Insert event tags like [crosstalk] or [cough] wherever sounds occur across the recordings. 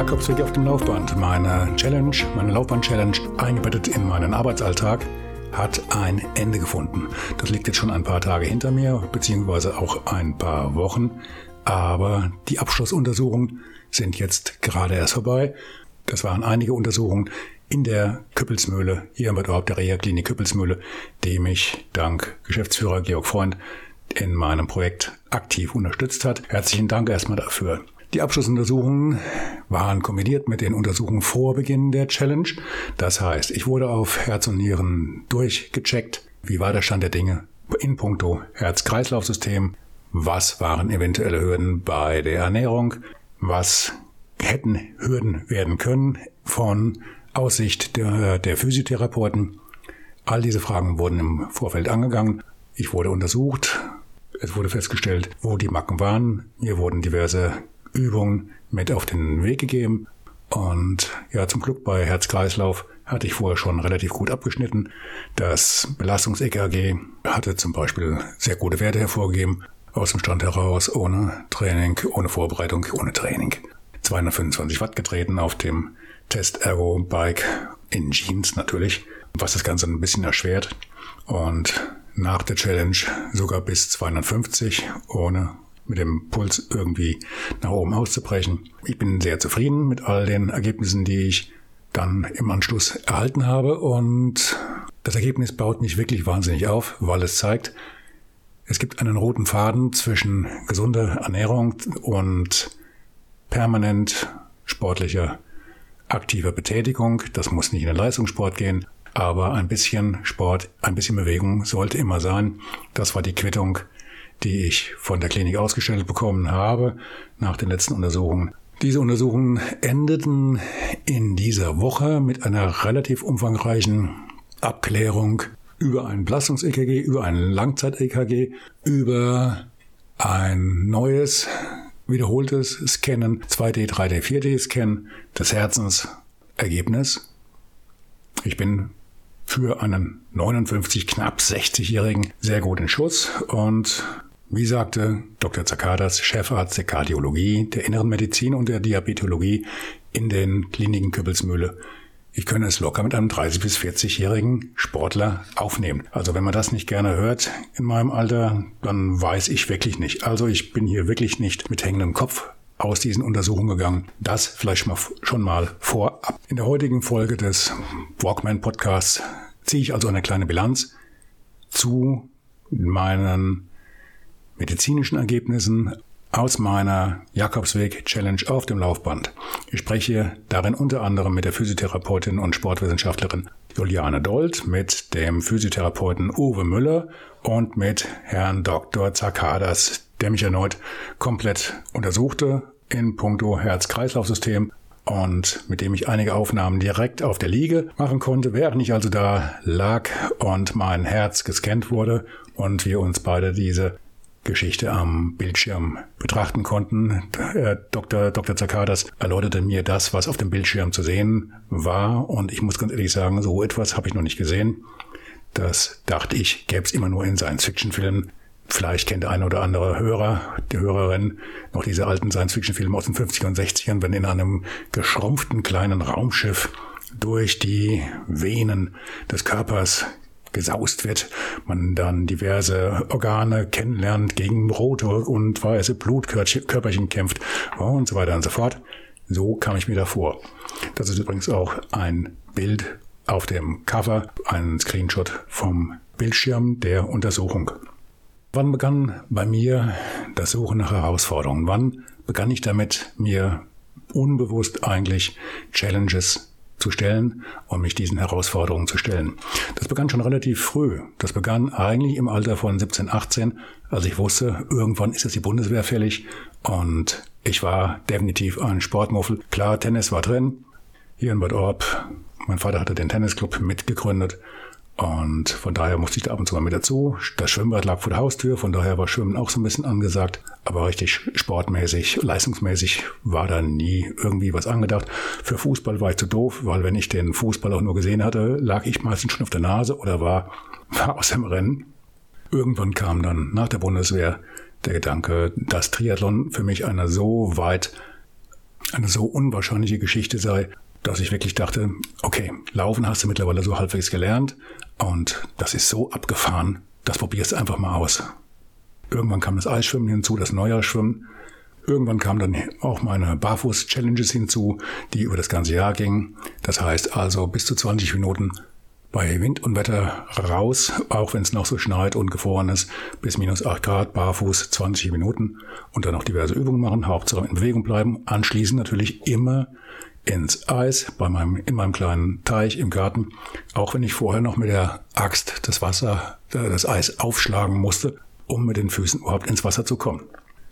Jakobsweg auf dem Laufband. Meine Challenge, meine Laufband-Challenge, eingebettet in meinen Arbeitsalltag, hat ein Ende gefunden. Das liegt jetzt schon ein paar Tage hinter mir, beziehungsweise auch ein paar Wochen. Aber die Abschlussuntersuchungen sind jetzt gerade erst vorbei. Das waren einige Untersuchungen in der Küppelsmühle, hier im Bad Orb der Reha-Klinik Küppelsmühle, die mich dank Geschäftsführer Georg Freund in meinem Projekt aktiv unterstützt hat. Herzlichen Dank erstmal dafür. Die Abschlussuntersuchungen waren kombiniert mit den Untersuchungen vor Beginn der Challenge. Das heißt, ich wurde auf Herz und Nieren durchgecheckt. Wie war der Stand der Dinge in puncto Herz-Kreislauf-System? Was waren eventuelle Hürden bei der Ernährung? Was hätten Hürden werden können von Aussicht der, der Physiotherapeuten? All diese Fragen wurden im Vorfeld angegangen. Ich wurde untersucht. Es wurde festgestellt, wo die Macken waren. Mir wurden diverse Übungen mit auf den Weg gegeben. Und ja, zum Glück bei Herz-Kreislauf hatte ich vorher schon relativ gut abgeschnitten. Das Belastungs-EKG hatte zum Beispiel sehr gute Werte hervorgegeben. Aus dem Stand heraus, ohne Training, ohne Vorbereitung, ohne Training. 225 Watt getreten auf dem Test Aero Bike in Jeans natürlich, was das Ganze ein bisschen erschwert. Und nach der Challenge sogar bis 250 ohne mit dem Puls irgendwie nach oben auszubrechen. Ich bin sehr zufrieden mit all den Ergebnissen, die ich dann im Anschluss erhalten habe und das Ergebnis baut mich wirklich wahnsinnig auf, weil es zeigt, es gibt einen roten Faden zwischen gesunder Ernährung und permanent sportlicher aktiver Betätigung. Das muss nicht in den Leistungssport gehen, aber ein bisschen Sport, ein bisschen Bewegung sollte immer sein. Das war die Quittung die ich von der Klinik ausgestellt bekommen habe nach den letzten Untersuchungen. Diese Untersuchungen endeten in dieser Woche mit einer relativ umfangreichen Abklärung über ein Belastungs-EKG, über ein Langzeit-EKG, über ein neues, wiederholtes Scannen, 2D, 3D, 4D-Scan des Herzens. Ergebnis. Ich bin für einen 59, knapp 60-Jährigen sehr gut in Schuss und wie sagte Dr. Zakadas, Chefarzt der Kardiologie, der Inneren Medizin und der Diabetologie in den Kliniken Küppelsmühle, ich könne es locker mit einem 30- bis 40-jährigen Sportler aufnehmen. Also wenn man das nicht gerne hört in meinem Alter, dann weiß ich wirklich nicht. Also ich bin hier wirklich nicht mit hängendem Kopf aus diesen Untersuchungen gegangen. Das vielleicht mal, schon mal vorab. In der heutigen Folge des Walkman Podcasts ziehe ich also eine kleine Bilanz zu meinen medizinischen Ergebnissen aus meiner Jakobsweg Challenge auf dem Laufband. Ich spreche darin unter anderem mit der Physiotherapeutin und Sportwissenschaftlerin Juliane Dold, mit dem Physiotherapeuten Uwe Müller und mit Herrn Dr. Zakadas, der mich erneut komplett untersuchte in puncto Herz-Kreislauf-System und mit dem ich einige Aufnahmen direkt auf der Liege machen konnte, während ich also da lag und mein Herz gescannt wurde und wir uns beide diese Geschichte am Bildschirm betrachten konnten. Dr. Dr. Zakadas erläuterte mir das, was auf dem Bildschirm zu sehen war. Und ich muss ganz ehrlich sagen, so etwas habe ich noch nicht gesehen. Das dachte ich, gäbe es immer nur in Science-Fiction-Filmen. Vielleicht kennt der eine oder andere Hörer, die Hörerin, noch diese alten Science-Fiction-Filme aus den 50er und 60ern, wenn in einem geschrumpften kleinen Raumschiff durch die Venen des Körpers gesaust wird, man dann diverse Organe kennenlernt, gegen rote und weiße Blutkörperchen kämpft und so weiter und so fort. So kam ich mir da vor. Das ist übrigens auch ein Bild auf dem Cover, ein Screenshot vom Bildschirm der Untersuchung. Wann begann bei mir das Suchen nach Herausforderungen? Wann begann ich damit, mir unbewusst eigentlich Challenges zu stellen und mich diesen Herausforderungen zu stellen. Das begann schon relativ früh. Das begann eigentlich im Alter von 17, 18, als ich wusste, irgendwann ist jetzt die Bundeswehr fällig und ich war definitiv ein Sportmuffel. Klar, Tennis war drin. Hier in Bad Orb, mein Vater hatte den Tennisclub mitgegründet und von daher musste ich da ab und zu mal mit dazu. Das Schwimmbad lag vor der Haustür, von daher war Schwimmen auch so ein bisschen angesagt. Aber richtig sportmäßig, leistungsmäßig war da nie irgendwie was angedacht. Für Fußball war ich zu doof, weil wenn ich den Fußball auch nur gesehen hatte, lag ich meistens schon auf der Nase oder war, war aus dem Rennen. Irgendwann kam dann nach der Bundeswehr der Gedanke, dass Triathlon für mich eine so weit, eine so unwahrscheinliche Geschichte sei, dass ich wirklich dachte, okay, Laufen hast du mittlerweile so halbwegs gelernt, und das ist so abgefahren, das probierst du einfach mal aus. Irgendwann kam das Eisschwimmen hinzu, das Neujahrsschwimmen. Irgendwann kamen dann auch meine Barfuß-Challenges hinzu, die über das ganze Jahr gingen. Das heißt also bis zu 20 Minuten bei Wind und Wetter raus, auch wenn es noch so schneit und gefroren ist, bis minus 8 Grad, barfuß 20 Minuten und dann noch diverse Übungen machen, Hauptsache in Bewegung bleiben. Anschließend natürlich immer ins Eis bei meinem, in meinem kleinen Teich im Garten, auch wenn ich vorher noch mit der Axt das Wasser, äh, das Eis aufschlagen musste, um mit den Füßen überhaupt ins Wasser zu kommen.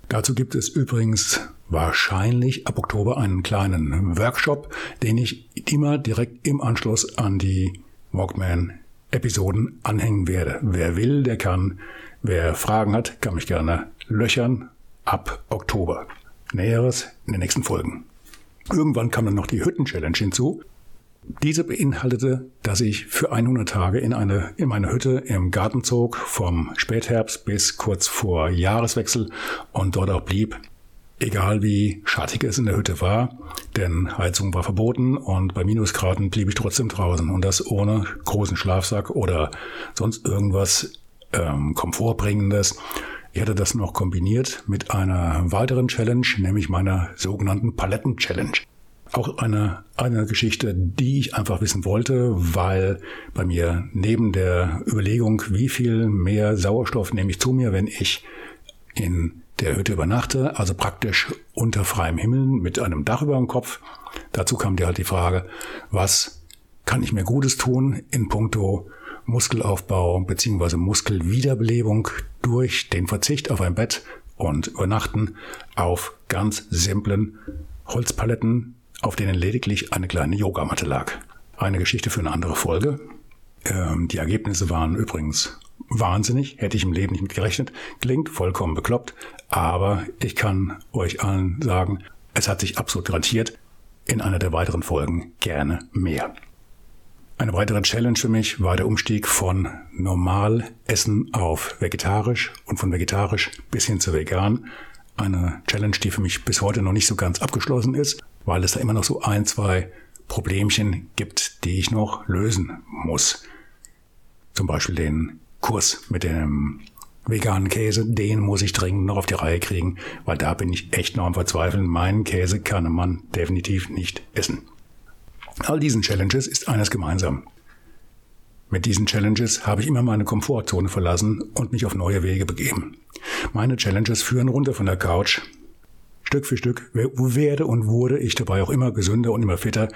Dazu gibt es übrigens wahrscheinlich ab Oktober einen kleinen Workshop, den ich immer direkt im Anschluss an die Walkman-Episoden anhängen werde. Wer will, der kann. Wer Fragen hat, kann mich gerne löchern ab Oktober. Näheres in den nächsten Folgen. Irgendwann kam dann noch die Hütten-Challenge hinzu. Diese beinhaltete, dass ich für 100 Tage in, eine, in meine Hütte im Garten zog, vom Spätherbst bis kurz vor Jahreswechsel und dort auch blieb, egal wie schattig es in der Hütte war, denn Heizung war verboten und bei Minusgraden blieb ich trotzdem draußen und das ohne großen Schlafsack oder sonst irgendwas ähm, Komfortbringendes. Ich hatte das noch kombiniert mit einer weiteren Challenge, nämlich meiner sogenannten Paletten-Challenge. Auch eine, eine Geschichte, die ich einfach wissen wollte, weil bei mir neben der Überlegung, wie viel mehr Sauerstoff nehme ich zu mir, wenn ich in der Hütte übernachte, also praktisch unter freiem Himmel mit einem Dach über dem Kopf. Dazu kam dir halt die Frage, was kann ich mir Gutes tun in puncto Muskelaufbau bzw. Muskelwiederbelebung durch den Verzicht auf ein Bett und Übernachten auf ganz simplen Holzpaletten, auf denen lediglich eine kleine Yogamatte lag. Eine Geschichte für eine andere Folge. Ähm, die Ergebnisse waren übrigens wahnsinnig, hätte ich im Leben nicht mit gerechnet. Klingt vollkommen bekloppt, aber ich kann euch allen sagen, es hat sich absolut rentiert. In einer der weiteren Folgen gerne mehr. Eine weitere Challenge für mich war der Umstieg von normal Essen auf vegetarisch und von vegetarisch bis hin zu vegan. Eine Challenge, die für mich bis heute noch nicht so ganz abgeschlossen ist, weil es da immer noch so ein, zwei Problemchen gibt, die ich noch lösen muss. Zum Beispiel den Kurs mit dem veganen Käse, den muss ich dringend noch auf die Reihe kriegen, weil da bin ich echt noch am Verzweifeln. Meinen Käse kann man definitiv nicht essen. All diesen Challenges ist eines gemeinsam. Mit diesen Challenges habe ich immer meine Komfortzone verlassen und mich auf neue Wege begeben. Meine Challenges führen runter von der Couch. Stück für Stück werde und wurde ich dabei auch immer gesünder und immer fitter.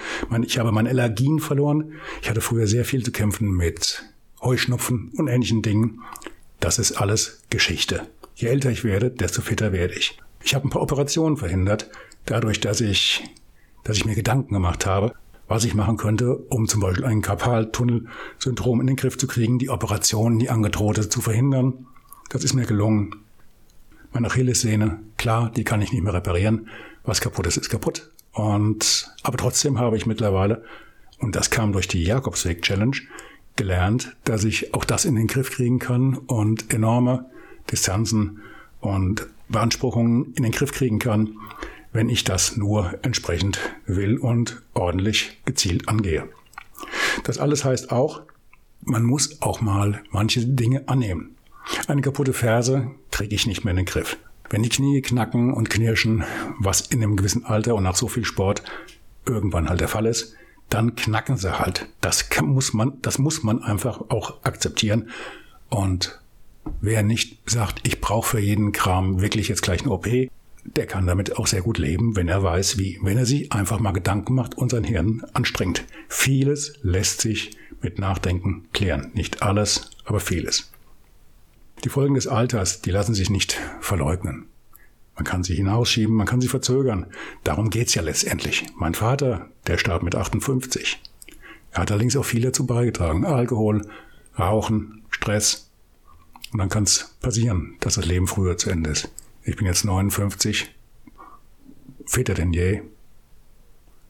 Ich habe meine Allergien verloren. Ich hatte früher sehr viel zu kämpfen mit Heuschnupfen und ähnlichen Dingen. Das ist alles Geschichte. Je älter ich werde, desto fitter werde ich. Ich habe ein paar Operationen verhindert, dadurch, dass ich, dass ich mir Gedanken gemacht habe, was ich machen könnte, um zum Beispiel ein Karpaltunnelsyndrom in den Griff zu kriegen, die Operation, die angedrohte zu verhindern. Das ist mir gelungen. Meine Achillessehne, klar, die kann ich nicht mehr reparieren. Was kaputt ist, ist kaputt. Und, aber trotzdem habe ich mittlerweile, und das kam durch die Jakobsweg Challenge, gelernt, dass ich auch das in den Griff kriegen kann und enorme Distanzen und Beanspruchungen in den Griff kriegen kann, wenn ich das nur entsprechend will und ordentlich gezielt angehe. Das alles heißt auch, man muss auch mal manche Dinge annehmen. Eine kaputte Ferse kriege ich nicht mehr in den Griff. Wenn die Knie knacken und knirschen, was in einem gewissen Alter und nach so viel Sport irgendwann halt der Fall ist, dann knacken sie halt. Das muss man, das muss man einfach auch akzeptieren. Und wer nicht sagt, ich brauche für jeden Kram wirklich jetzt gleich eine OP, der kann damit auch sehr gut leben, wenn er weiß, wie. Wenn er sich einfach mal Gedanken macht und sein Hirn anstrengt. Vieles lässt sich mit Nachdenken klären. Nicht alles, aber vieles. Die Folgen des Alters, die lassen sich nicht verleugnen. Man kann sie hinausschieben, man kann sie verzögern. Darum geht's ja letztendlich. Mein Vater, der starb mit 58. Er hat allerdings auch viel dazu beigetragen. Alkohol, Rauchen, Stress. Und dann kann es passieren, dass das Leben früher zu Ende ist. Ich bin jetzt 59, fitter denn je.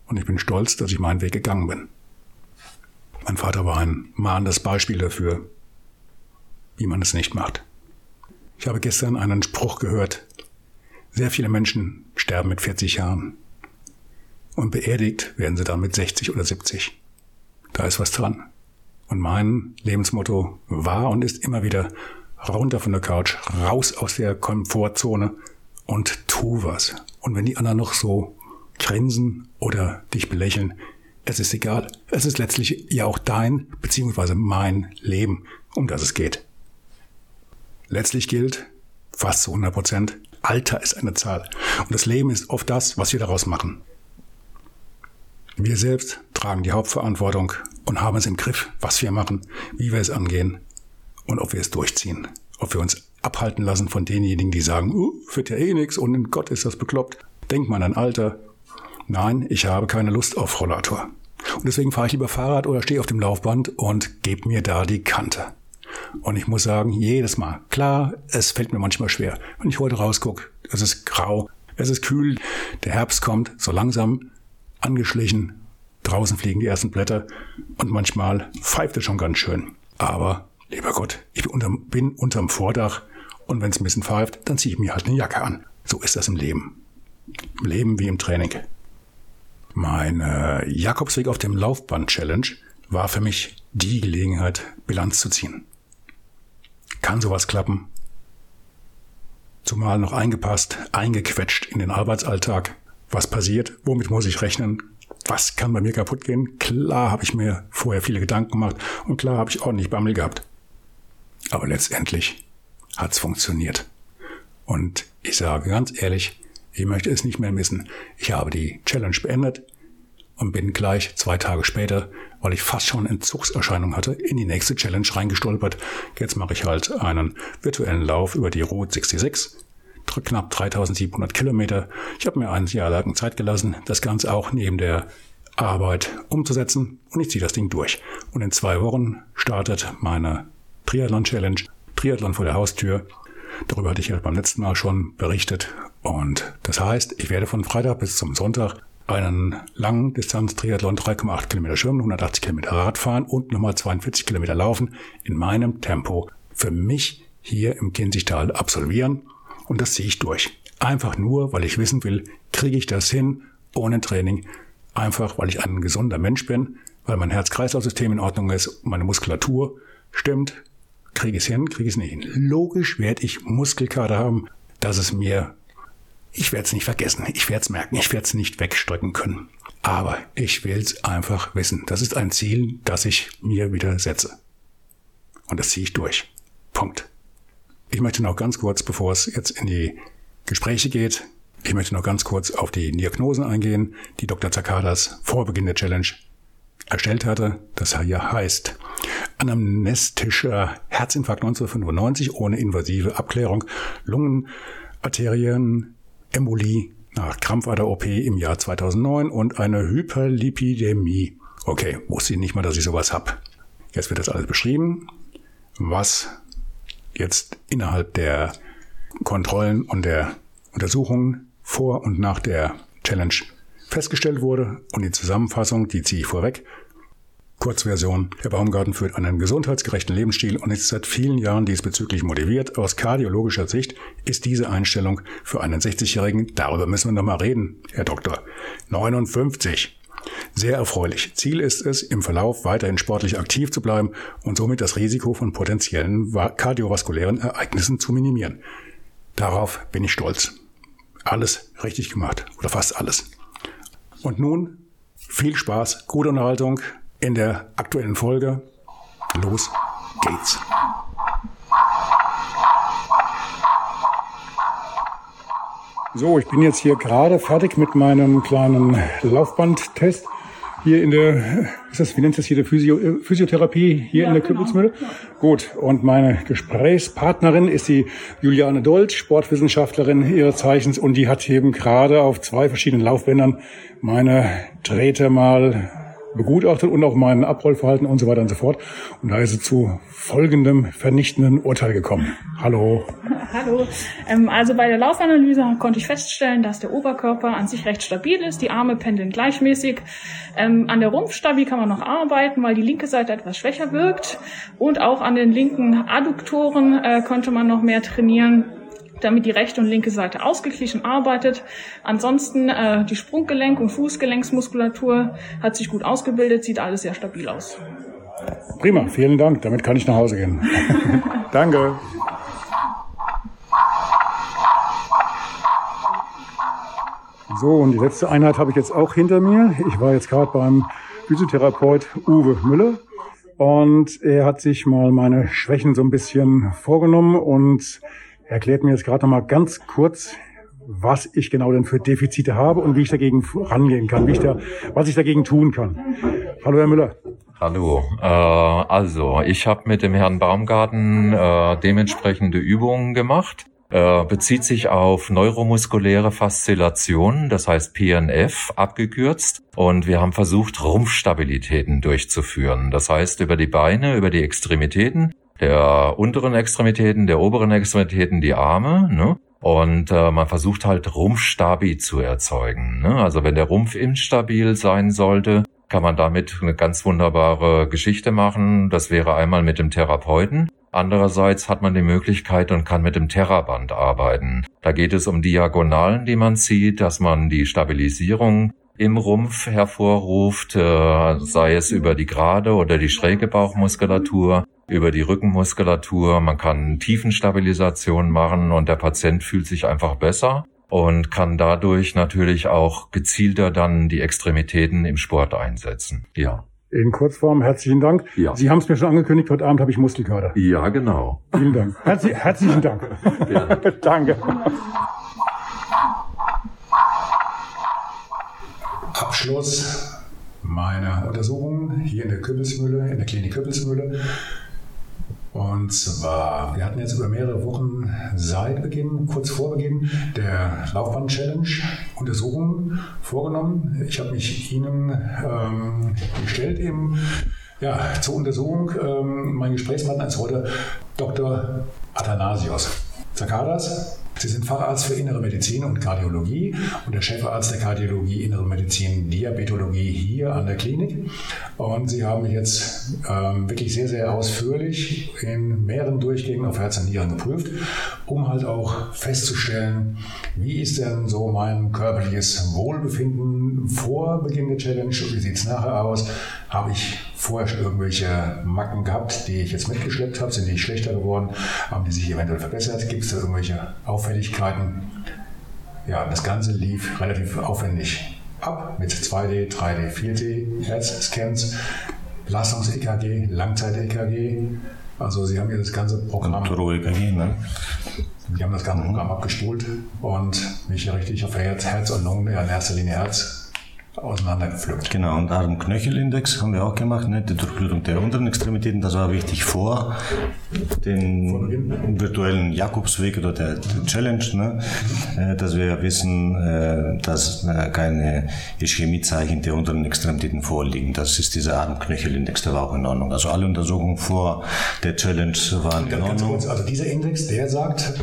Und ich bin stolz, dass ich meinen Weg gegangen bin. Mein Vater war ein mahnendes Beispiel dafür, wie man es nicht macht. Ich habe gestern einen Spruch gehört. Sehr viele Menschen sterben mit 40 Jahren. Und beerdigt werden sie dann mit 60 oder 70. Da ist was dran. Und mein Lebensmotto war und ist immer wieder runter von der Couch, raus aus der Komfortzone und tu was. Und wenn die anderen noch so grinsen oder dich belächeln, es ist egal. Es ist letztlich ja auch dein bzw. mein Leben, um das es geht. Letztlich gilt, fast zu 100 Prozent, Alter ist eine Zahl. Und das Leben ist oft das, was wir daraus machen. Wir selbst tragen die Hauptverantwortung und haben es im Griff, was wir machen, wie wir es angehen und ob wir es durchziehen. Ob wir uns abhalten lassen von denjenigen, die sagen, uh, wird ja eh nix und in Gott ist das bekloppt. Denk mal an Alter. Nein, ich habe keine Lust auf Rollator. Und deswegen fahre ich lieber Fahrrad oder stehe auf dem Laufband und gebe mir da die Kante. Und ich muss sagen, jedes Mal, klar, es fällt mir manchmal schwer. Wenn ich heute rausgucke, es ist grau, es ist kühl, der Herbst kommt so langsam angeschlichen, draußen fliegen die ersten Blätter und manchmal pfeift es schon ganz schön. Aber, lieber Gott, ich bin, unterm, bin unterm Vordach und wenn es ein bisschen pfeift, dann ziehe ich mir halt eine Jacke an. So ist das im Leben. Im Leben wie im Training. Mein äh, Jakobsweg auf dem Laufband-Challenge war für mich die Gelegenheit, Bilanz zu ziehen. Kann sowas klappen? Zumal noch eingepasst, eingequetscht in den Arbeitsalltag. Was passiert? Womit muss ich rechnen? Was kann bei mir kaputt gehen? Klar habe ich mir vorher viele Gedanken gemacht und klar habe ich ordentlich Bammel gehabt. Aber letztendlich hat's funktioniert. Und ich sage ganz ehrlich, ich möchte es nicht mehr missen. Ich habe die Challenge beendet und bin gleich zwei Tage später, weil ich fast schon Entzugserscheinung hatte, in die nächste Challenge reingestolpert. Jetzt mache ich halt einen virtuellen Lauf über die Route 66, knapp 3700 Kilometer. Ich habe mir ein Jahr lang Zeit gelassen, das Ganze auch neben der Arbeit umzusetzen und ich ziehe das Ding durch. Und in zwei Wochen startet meine Triathlon-Challenge, Triathlon vor der Haustür. Darüber hatte ich ja beim letzten Mal schon berichtet. Und das heißt, ich werde von Freitag bis zum Sonntag einen langen Distanz-Triathlon, 3,8 Kilometer schwimmen, 180 Kilometer Radfahren und nochmal 42 Kilometer laufen in meinem Tempo für mich hier im Kinzigtal absolvieren. Und das ziehe ich durch. Einfach nur, weil ich wissen will, kriege ich das hin ohne Training. Einfach, weil ich ein gesunder Mensch bin, weil mein Herz-Kreislauf-System in Ordnung ist, meine Muskulatur stimmt. Kriege ich es hin, kriege ich es nicht hin. Logisch werde ich Muskelkater haben, dass es mir ich werde es nicht vergessen, ich werde es merken, ich werde es nicht wegstrecken können. Aber ich will es einfach wissen. Das ist ein Ziel, das ich mir wieder setze. Und das ziehe ich durch. Punkt. Ich möchte noch ganz kurz, bevor es jetzt in die Gespräche geht, ich möchte noch ganz kurz auf die Diagnosen eingehen, die Dr. Zakadas vor Beginn der Challenge erstellt hatte. Das hier heißt anamnestischer Herzinfarkt 1995 ohne invasive Abklärung, Lungenarterien, Embolie nach Krampfader-OP im Jahr 2009 und eine Hyperlipidämie. Okay, wusste ich nicht mal, dass ich sowas hab. Jetzt wird das alles beschrieben, was jetzt innerhalb der Kontrollen und der Untersuchungen vor und nach der Challenge festgestellt wurde. Und die Zusammenfassung, die ziehe ich vorweg. Kurzversion. Herr Baumgarten führt einen gesundheitsgerechten Lebensstil und ist seit vielen Jahren diesbezüglich motiviert. Aus kardiologischer Sicht ist diese Einstellung für einen 60-Jährigen, darüber müssen wir nochmal reden, Herr Doktor, 59. Sehr erfreulich. Ziel ist es, im Verlauf weiterhin sportlich aktiv zu bleiben und somit das Risiko von potenziellen kardiovaskulären Ereignissen zu minimieren. Darauf bin ich stolz. Alles richtig gemacht. Oder fast alles. Und nun viel Spaß, gute Unterhaltung in der aktuellen Folge. Los geht's. So, ich bin jetzt hier gerade fertig mit meinem kleinen Laufbandtest. Hier in der, ist das, wie nennt das hier, der Physio, äh, Physiotherapie hier ja, in der genau. Kürbelsmühle? Ja. Gut, und meine Gesprächspartnerin ist die Juliane Dolz, Sportwissenschaftlerin ihres Zeichens, und die hat eben gerade auf zwei verschiedenen Laufbändern meine Drähte mal begutachtet und auch mein Abrollverhalten und so weiter und so fort. Und da ist es zu folgendem vernichtenden Urteil gekommen. Hallo. [laughs] Hallo. Ähm, also bei der Laufanalyse konnte ich feststellen, dass der Oberkörper an sich recht stabil ist. Die Arme pendeln gleichmäßig. Ähm, an der Rumpfstabi kann man noch arbeiten, weil die linke Seite etwas schwächer wirkt. Und auch an den linken Adduktoren äh, konnte man noch mehr trainieren damit die rechte und linke Seite ausgeglichen arbeitet. Ansonsten äh, die Sprunggelenk- und Fußgelenksmuskulatur hat sich gut ausgebildet, sieht alles sehr stabil aus. Prima, vielen Dank. Damit kann ich nach Hause gehen. [laughs] Danke. So, und die letzte Einheit habe ich jetzt auch hinter mir. Ich war jetzt gerade beim Physiotherapeut Uwe Müller und er hat sich mal meine Schwächen so ein bisschen vorgenommen und erklärt mir jetzt gerade noch mal ganz kurz, was ich genau denn für Defizite habe und wie ich dagegen rangehen kann, wie ich da, was ich dagegen tun kann. Hallo, Herr Müller. Hallo. Äh, also, ich habe mit dem Herrn Baumgarten äh, dementsprechende Übungen gemacht. Äh, bezieht sich auf neuromuskuläre Faszillation, das heißt PNF abgekürzt. Und wir haben versucht, Rumpfstabilitäten durchzuführen. Das heißt, über die Beine, über die Extremitäten der unteren Extremitäten, der oberen Extremitäten die Arme. Ne? Und äh, man versucht halt Rumpfstabi zu erzeugen. Ne? Also wenn der Rumpf instabil sein sollte, kann man damit eine ganz wunderbare Geschichte machen. Das wäre einmal mit dem Therapeuten. Andererseits hat man die Möglichkeit und kann mit dem Terraband arbeiten. Da geht es um Diagonalen, die man zieht, dass man die Stabilisierung im Rumpf hervorruft, äh, sei es über die gerade oder die schräge Bauchmuskulatur über die Rückenmuskulatur. Man kann Tiefenstabilisation machen und der Patient fühlt sich einfach besser und kann dadurch natürlich auch gezielter dann die Extremitäten im Sport einsetzen. Ja. In Kurzform, herzlichen Dank. Ja. Sie haben es mir schon angekündigt, heute Abend habe ich Muskelkater. Ja, genau. Vielen Dank. Herzlich, herzlichen Dank. [laughs] [laughs] Danke. Abschluss meiner Untersuchung hier in der Küppelsmühle, in der Klinik Küppelsmühle. Und zwar, wir hatten jetzt über mehrere Wochen seit Beginn, kurz vor Beginn der Laufbahn-Challenge Untersuchungen vorgenommen. Ich habe mich Ihnen ähm, gestellt eben ja, zur Untersuchung. Ähm, mein Gesprächspartner ist heute Dr. Athanasios Zakaras. Sie sind Facharzt für Innere Medizin und Kardiologie und der Chefarzt der Kardiologie, Innere Medizin, Diabetologie hier an der Klinik. Und Sie haben mich jetzt ähm, wirklich sehr, sehr ausführlich in mehreren Durchgängen auf Herz und Nieren geprüft, um halt auch festzustellen, wie ist denn so mein körperliches Wohlbefinden vor Beginn der Challenge, wie sieht es nachher aus, habe ich vorher schon irgendwelche Macken gehabt, die ich jetzt mitgeschleppt habe? Sind die schlechter geworden? Haben die sich eventuell verbessert? Gibt es da irgendwelche Auffälligkeiten? Ja, das Ganze lief relativ aufwendig ab mit 2D, 3D, 4D Herzscans, Belastungs-EKG, Langzeit-EKG. Also Sie haben hier das ganze Programm. EKG, ne? Sie haben das ganze Programm abgespult und mich richtig auf Herz, Herz und Lungen, in erster Linie Herz auseinandergepflückt. Genau, und Arm-Knöchel-Index haben wir auch gemacht, ne? die Durchblutung der unteren Extremitäten, das war wichtig vor dem virtuellen Jakobsweg oder der, Challenge, ne? Äh, dass wir wissen, äh, dass äh, keine Ischämiezeichen der unteren Extremitäten vorliegen. Das ist dieser Arm-Knöchel-Index, der war auch in Ordnung. Also alle Untersuchungen vor der Challenge waren in Ordnung. Also dieser Index, der sagt,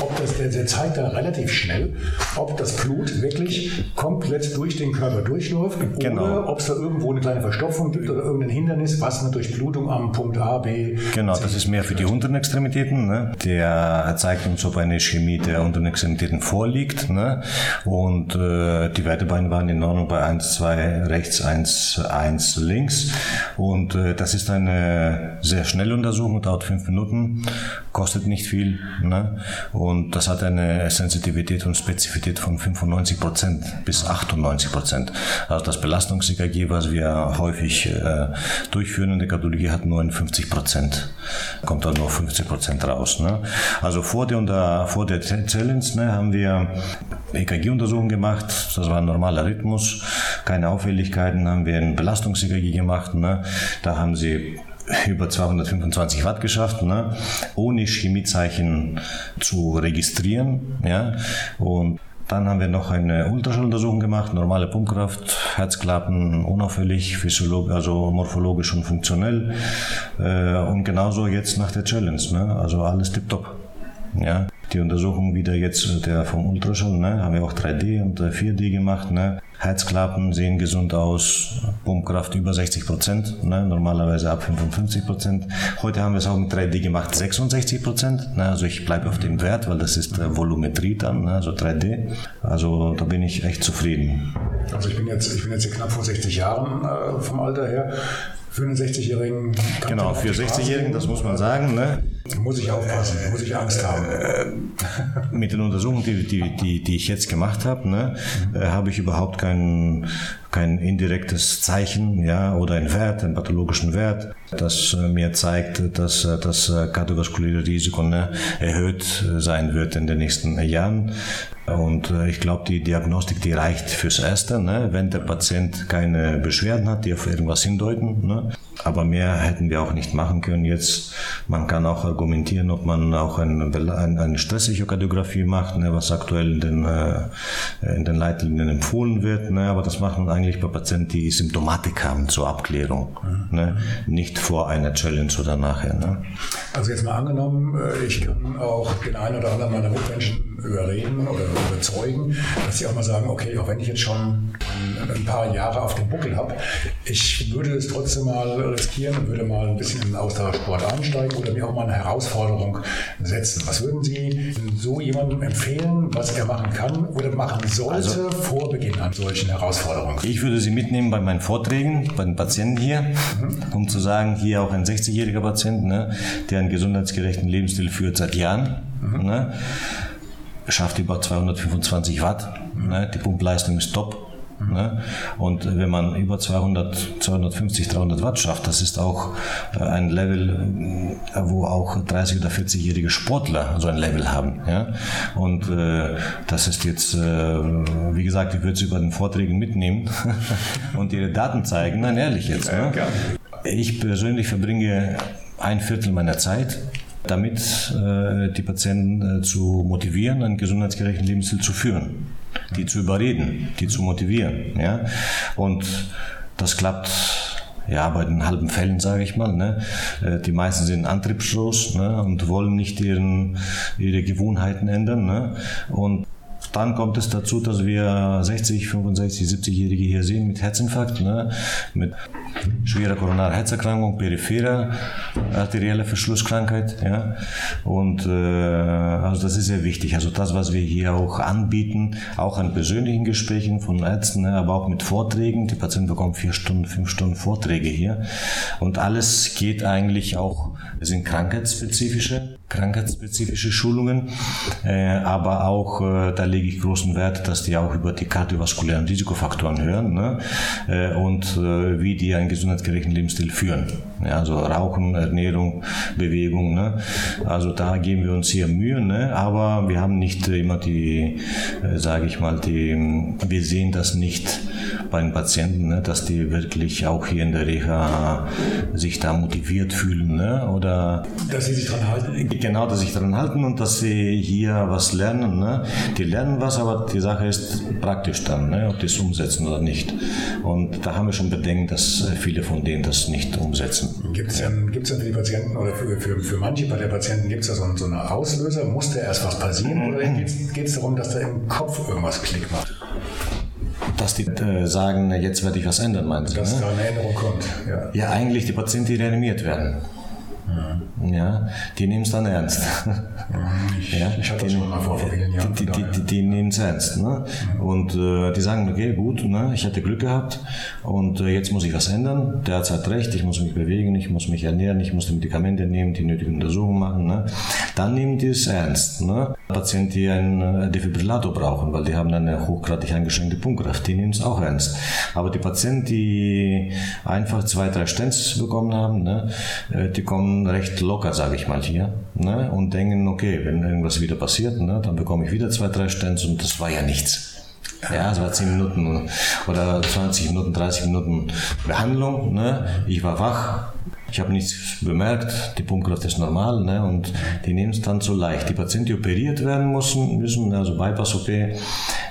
ob das, der, der zeigt da relativ schnell, ob das Blut wirklich komplett durch den Körper durchläuft genau. oder ob es da irgendwo eine kleine Verstopfung gibt oder irgendein Hindernis, was eine Durchblutung am Punkt A, B. Genau, das ist mehr für die unteren Extremitäten. Ne? Der zeigt uns, ob eine Chemie der unteren Extremitäten vorliegt. Ne? Und äh, die Weitebeine waren in Ordnung bei 1, 2 rechts, 1, 1 links. Und äh, das ist eine sehr schnelle Untersuchung, dauert fünf Minuten, kostet nicht viel. Ne? Und das hat eine Sensitivität und Spezifität von 95 Prozent bis 98 Prozent. Also das Belastungs-EKG, was wir häufig äh, durchführen in der Kardiologie, hat 59 Prozent. Kommt dann nur 50 Prozent raus. Ne? Also vor der, der, vor der Challenge ne, haben wir EKG-Untersuchung gemacht. Das war ein normaler Rhythmus, keine Auffälligkeiten. Haben wir ein Belastungs-EKG gemacht. Ne? Da haben sie über 225 Watt geschafft, ne? ohne Chemiezeichen zu registrieren. Ja? Und dann haben wir noch eine Ultraschalluntersuchung gemacht, normale Pumpkraft, Herzklappen unauffällig, physiologisch, also morphologisch und funktionell. Äh, und genauso jetzt nach der Challenge, ne? also alles tipptopp. Ja, die Untersuchung wieder jetzt der vom Ultraschall, ne, haben wir auch 3D und 4D gemacht, ne. Herzklappen sehen gesund aus, Pumpkraft über 60 Prozent, ne, normalerweise ab 55 Prozent. Heute haben wir es auch mit 3D gemacht, 66 Prozent. Ne, also ich bleibe auf dem Wert, weil das ist äh, Volumetrie dann, ne, also 3D. Also da bin ich echt zufrieden. Also ich bin jetzt, ich bin jetzt knapp vor 60 Jahren äh, vom Alter her. Für einen 60-Jährigen. Genau, für 60-Jährigen, das muss man sagen. Ne? Muss ich aufpassen, muss ich Angst haben. Äh, mit den Untersuchungen, die, die, die, die ich jetzt gemacht habe, ne, äh, habe ich überhaupt kein, kein indirektes Zeichen ja, oder ein Wert, einen pathologischen Wert, das äh, mir zeigt, dass äh, das äh, kardiovaskuläre Risiko ne, erhöht sein wird in den nächsten Jahren. Und ich glaube, die Diagnostik, die reicht fürs Erste, ne? wenn der Patient keine Beschwerden hat, die auf irgendwas hindeuten. Ne? Aber mehr hätten wir auch nicht machen können jetzt. Man kann auch argumentieren, ob man auch eine, eine Stressechokardiografie macht, ne? was aktuell in den, in den Leitlinien empfohlen wird. Ne? Aber das macht man eigentlich bei Patienten, die Symptomatik haben zur Abklärung. Ne? Nicht vor einer Challenge oder nachher. Ne? Also jetzt mal angenommen, äh, ich kann auch den einen oder anderen meiner Mitmenschen überreden oder überzeugen, dass sie auch mal sagen, okay, auch wenn ich jetzt schon ein, paar Jahre auf dem Buckel habe, ich würde es trotzdem mal riskieren und würde mal ein bisschen in den Ausdauersport einsteigen oder mir auch mal eine Herausforderung setzen. Was würden Sie so jemandem empfehlen, was er machen kann oder machen sollte also, vor Beginn an solchen Herausforderungen? Ich würde Sie mitnehmen bei meinen Vorträgen, bei den Patienten hier, mhm. um zu sagen, hier auch ein 60-jähriger Patient, ne, der einen gesundheitsgerechten Lebensstil führt seit Jahren. Mhm. Ne, schafft über 225 Watt. Ne? Die Pumpleistung ist top. Ne? Und wenn man über 200, 250, 300 Watt schafft, das ist auch äh, ein Level, äh, wo auch 30 oder 40-jährige Sportler so ein Level haben. Ja? Und äh, das ist jetzt, äh, wie gesagt, ich würde es über den Vorträgen mitnehmen [laughs] und ihre Daten zeigen. Nein, ehrlich jetzt. Ne? Ich persönlich verbringe ein Viertel meiner Zeit damit äh, die Patienten äh, zu motivieren, einen gesundheitsgerechten Lebensstil zu führen, die zu überreden, die zu motivieren. Ja? Und das klappt ja, bei den halben Fällen, sage ich mal. Ne? Äh, die meisten sind antriebslos ne? und wollen nicht ihren, ihre Gewohnheiten ändern. Ne? Und dann kommt es dazu, dass wir 60, 65, 70-Jährige hier sehen mit Herzinfarkt, ne? mit schwerer koronarer Herzerkrankung, peripherer arterielle Verschlusskrankheit. Ja? Und äh, also das ist sehr wichtig. Also das, was wir hier auch anbieten, auch an persönlichen Gesprächen von Ärzten, ne? aber auch mit Vorträgen. Die Patienten bekommen vier Stunden, fünf Stunden Vorträge hier. Und alles geht eigentlich auch, es sind krankheitsspezifische krankheitsspezifische Schulungen, äh, aber auch äh, da lege ich großen Wert, dass die auch über die kardiovaskulären Risikofaktoren hören ne? äh, und äh, wie die einen gesundheitsgerechten Lebensstil führen. Ja, also Rauchen, Ernährung, Bewegung. Ne? Also da geben wir uns hier Mühe, ne? aber wir haben nicht immer die, äh, sage ich mal, die, wir sehen das nicht bei den Patienten, ne? dass die wirklich auch hier in der Reha sich da motiviert fühlen ne? oder dass sie sich dran halten Genau, dass sie sich daran halten und dass sie hier was lernen. Ne? Die lernen was, aber die Sache ist praktisch dann, ne? ob die es umsetzen oder nicht. Und da haben wir schon Bedenken, dass viele von denen das nicht umsetzen. Gibt es denn, gibt's denn für die Patienten oder für, für, für manche bei der Patienten gibt es da so, so einen Auslöser? Muss da erst was passieren oder [clears throat] geht es darum, dass da im Kopf irgendwas Klick macht? dass die äh, sagen, jetzt werde ich was ändern, meinen Sie? Dass ne? da eine Änderung kommt. Ja. ja, eigentlich die Patienten, die reanimiert werden. Ja, die nehmen es dann ernst. Ich, ja, ich hatte das schon mal vor vielen Jahren. Die, die, die, die nehmen es ernst. Ne? Und äh, die sagen, okay, gut, ne? ich hatte Glück gehabt und äh, jetzt muss ich was ändern. Der Arzt hat recht, ich muss mich bewegen, ich muss mich ernähren, ich muss die Medikamente nehmen, die nötigen Untersuchungen machen. Ne? Dann nehmen die es ernst. Ne? Patienten, die einen Defibrillator brauchen, weil die haben eine hochgradig eingeschränkte Punktkraft, die nehmen es auch ernst. Aber die Patienten, die einfach zwei, drei Stents bekommen haben, ne? die kommen recht locker, sage ich mal hier, ne? und denken, okay, wenn irgendwas wieder passiert, ne, dann bekomme ich wieder zwei, drei Stents und das war ja nichts. Ja, es war 10 Minuten oder 20 Minuten, 30 Minuten Behandlung. Ne? Ich war wach, ich habe nichts bemerkt, die Pumpkraft ist normal ne? und die nehmen es dann so leicht. Die Patienten, die operiert werden müssen, müssen also Bypass-OP,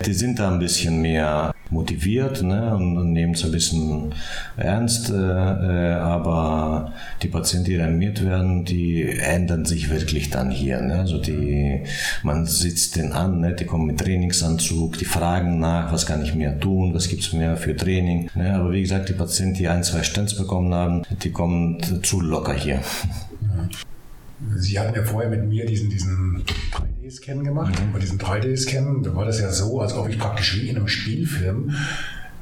die sind da ein bisschen mehr motiviert ne? und, und nehmen es ein bisschen ernst, äh, äh, aber die Patienten, die reanimiert werden, die ändern sich wirklich dann hier. Ne? Also die, man sitzt den an, ne? die kommen mit Trainingsanzug, die fragen nach, was kann ich mehr tun, was gibt es mehr für Training. Ne? Aber wie gesagt, die Patienten, die ein, zwei Stents bekommen haben, die kommen zu locker hier. Sie hatten ja vorher mit mir diesen, diesen 3D-Scan gemacht. Mhm. Bei diesem 3D-Scan, da war das ja so, als ob ich praktisch wie in einem Spielfilm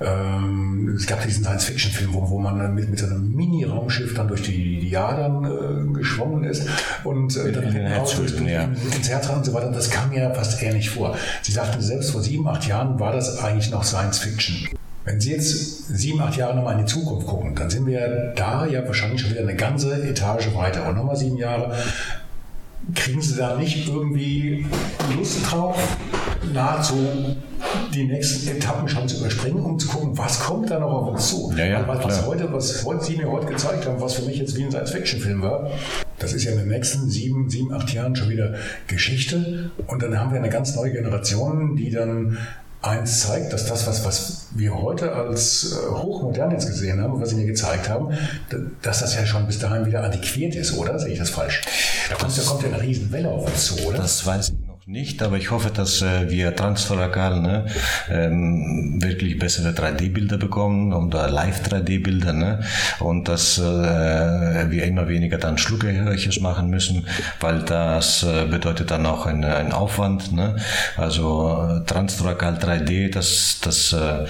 ähm, es gab diesen Science-Fiction-Film, wo, wo man mit, mit so einem Mini-Raumschiff dann durch die, die Adern äh, geschwommen ist und äh, dann in Herz durch, ja. ins Herz und so weiter. Das kam mir fast ähnlich vor. Sie sagten, selbst vor sieben, acht Jahren war das eigentlich noch Science-Fiction. Wenn Sie jetzt sieben, acht Jahre nochmal in die Zukunft gucken, dann sind wir da ja wahrscheinlich schon wieder eine ganze Etage weiter. Und nochmal sieben Jahre. Kriegen Sie da nicht irgendwie Lust drauf, nahezu die nächsten Etappen schon zu überspringen, um zu gucken, was kommt da noch auf uns zu? Ja, ja, was, was, heute, was Sie mir heute gezeigt haben, was für mich jetzt wie ein Science-Fiction-Film war, das ist ja in den nächsten sieben, sieben, acht Jahren schon wieder Geschichte. Und dann haben wir eine ganz neue Generation, die dann eins zeigt, dass das, was, was wir heute als äh, hochmodern jetzt gesehen haben, was Sie mir gezeigt haben, dass das ja schon bis dahin wieder antiquiert ist, oder? Sehe ich das falsch? Da kommt, da kommt ja eine Riesenwelle auf uns zu, oder? Das weiß ich nicht, aber ich hoffe, dass äh, wir transforakal ne, ähm, wirklich bessere 3D-Bilder bekommen oder Live-3D-Bilder ne, und dass äh, wir immer weniger dann Schluckerhörches machen müssen, weil das äh, bedeutet dann auch ein, ein Aufwand. Ne? Also äh, transtorakal 3D, das, das äh,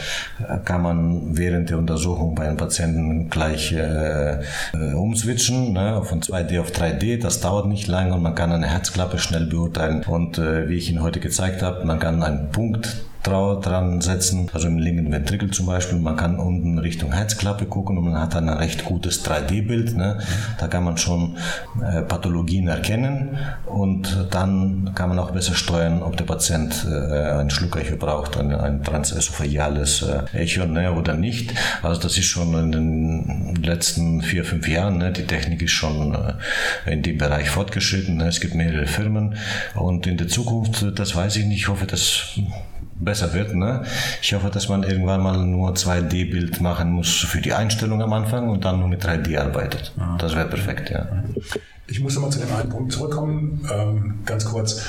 kann man während der Untersuchung bei einem Patienten gleich äh, äh umswitchen ne, von 2D auf 3D. Das dauert nicht lange und man kann eine Herzklappe schnell beurteilen und äh, wie ich Ihnen heute gezeigt habe, man kann einen Punkt dran setzen, also im linken Ventrikel zum Beispiel. Man kann unten Richtung Herzklappe gucken und man hat dann ein recht gutes 3D-Bild. Ne? Da kann man schon äh, Pathologien erkennen und dann kann man auch besser steuern, ob der Patient äh, ein Schluckecho braucht, ein, ein transesophageales äh, Echo ne, oder nicht. Also das ist schon in den letzten vier, fünf Jahren, ne? die Technik ist schon äh, in dem Bereich fortgeschritten. Ne? Es gibt mehrere Firmen und in der Zukunft, das weiß ich nicht, ich hoffe, dass besser wird. Ne? Ich hoffe, dass man irgendwann mal nur 2D-Bild machen muss für die Einstellung am Anfang und dann nur mit 3D arbeitet. Ah. Das wäre perfekt, ja. Ich muss nochmal zu dem einen Punkt zurückkommen, ähm, ganz kurz.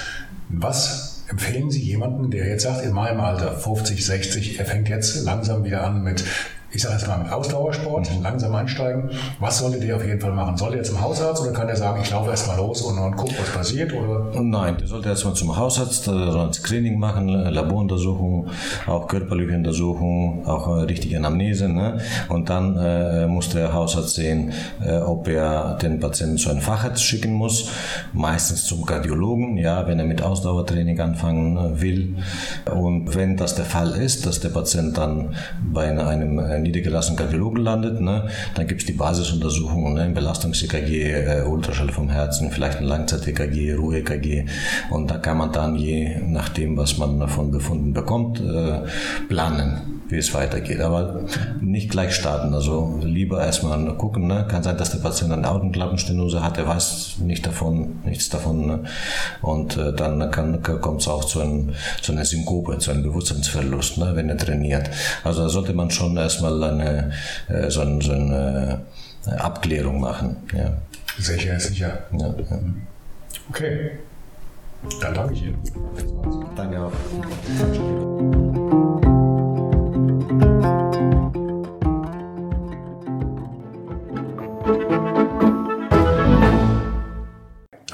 Was empfehlen Sie jemanden, der jetzt sagt, in meinem Alter, 50, 60, er fängt jetzt langsam wieder an mit ich sage jetzt mal mit Ausdauersport, mhm. langsam einsteigen. Was sollte der auf jeden Fall machen? Soll der jetzt zum Hausarzt oder kann der sagen, ich laufe erstmal los und, und gucke, was passiert? Oder? Nein, der sollte erstmal zum Hausarzt, soll ein Screening machen, Laboruntersuchung, auch körperliche Untersuchung, auch äh, richtige Anamnese. Ne? Und dann äh, muss der Hausarzt sehen, äh, ob er den Patienten zu einem Facharzt schicken muss, meistens zum Kardiologen, ja, wenn er mit Ausdauertraining anfangen äh, will. Und wenn das der Fall ist, dass der Patient dann bei einem äh, niedergelassenen Kardiologen landet, ne, dann gibt es die Basisuntersuchungen, ne, Belastungs-EKG, äh, Ultraschall vom Herzen, vielleicht ein Langzeit-EKG, Ruhe-EKG und da kann man dann je nachdem, was man davon befunden bekommt, äh, planen wie es weitergeht. Aber nicht gleich starten. Also lieber erstmal gucken. Ne? Kann sein, dass der Patient eine Augenklappenstenose hat, er weiß nicht davon, nichts davon. Ne? Und äh, dann kommt es auch zu, einem, zu einer Synkope, zu einem Bewusstseinsverlust, ne? wenn er trainiert. Also da sollte man schon erstmal eine, äh, so, ein, so eine äh, Abklärung machen. Ja. Sicher, sicher. Ja, ja. Okay. Dann danke ich Ihnen. Danke auch.